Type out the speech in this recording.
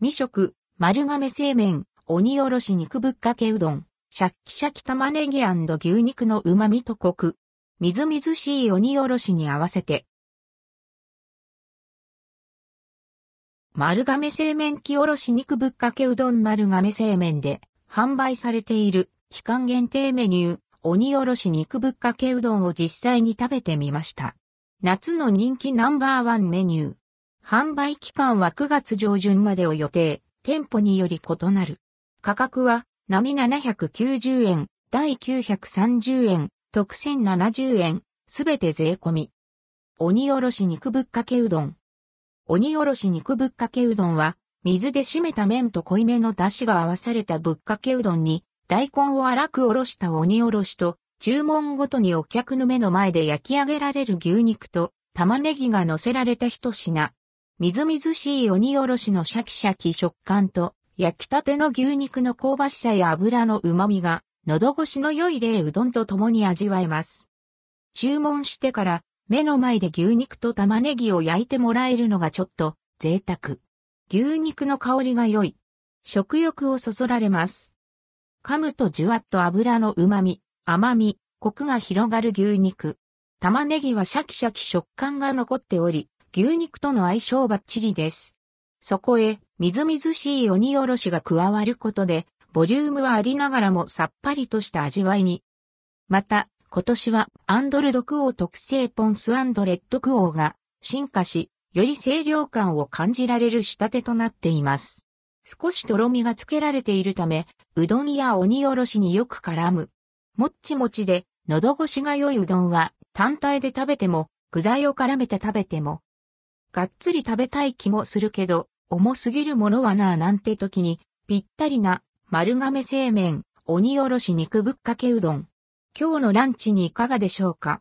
未食、丸亀製麺、鬼おろし肉ぶっかけうどん、シャッキシャキ玉ねぎ牛肉の旨味とコク、みずみずしい鬼おろしに合わせて。丸亀製麺木おろし肉ぶっかけうどん丸亀製麺で販売されている期間限定メニュー、鬼おろし肉ぶっかけうどんを実際に食べてみました。夏の人気ナンバーワンメニュー。販売期間は9月上旬までを予定、店舗により異なる。価格は、並790円、第930円、特選70円、すべて税込み。鬼おろし肉ぶっかけうどん。鬼おろし肉ぶっかけうどんは、水で締めた麺と濃いめの出汁が合わされたぶっかけうどんに、大根を粗くおろした鬼おろしと、注文ごとにお客の目の前で焼き上げられる牛肉と玉ねぎが乗せられた一品。みずみずしい鬼おろしのシャキシャキ食感と、焼きたての牛肉の香ばしさや油の旨味が、喉越しの良い冷うどんと共に味わえます。注文してから目の前で牛肉と玉ねぎを焼いてもらえるのがちょっと贅沢。牛肉の香りが良い。食欲をそそられます。噛むとじゅわっと油の旨味、甘み、コクが広がる牛肉。玉ねぎはシャキシャキ食感が残っており、牛肉との相性バッチリです。そこへ、みずみずしい鬼おろしが加わることで、ボリュームはありながらもさっぱりとした味わいに。また、今年はアンドルドクオー特製ポンスアンドレッドクオーが進化し、より清涼感を感じられる仕立てとなっています。少しとろみがつけられているため、うどんや鬼おろしによく絡む。もっちもちで、喉越しが良いうどんは、単体で食べても、具材を絡めて食べても、がっつり食べたい気もするけど、重すぎるものはなぁなんて時に、ぴったりな、丸亀製麺、鬼おろし肉ぶっかけうどん。今日のランチにいかがでしょうか？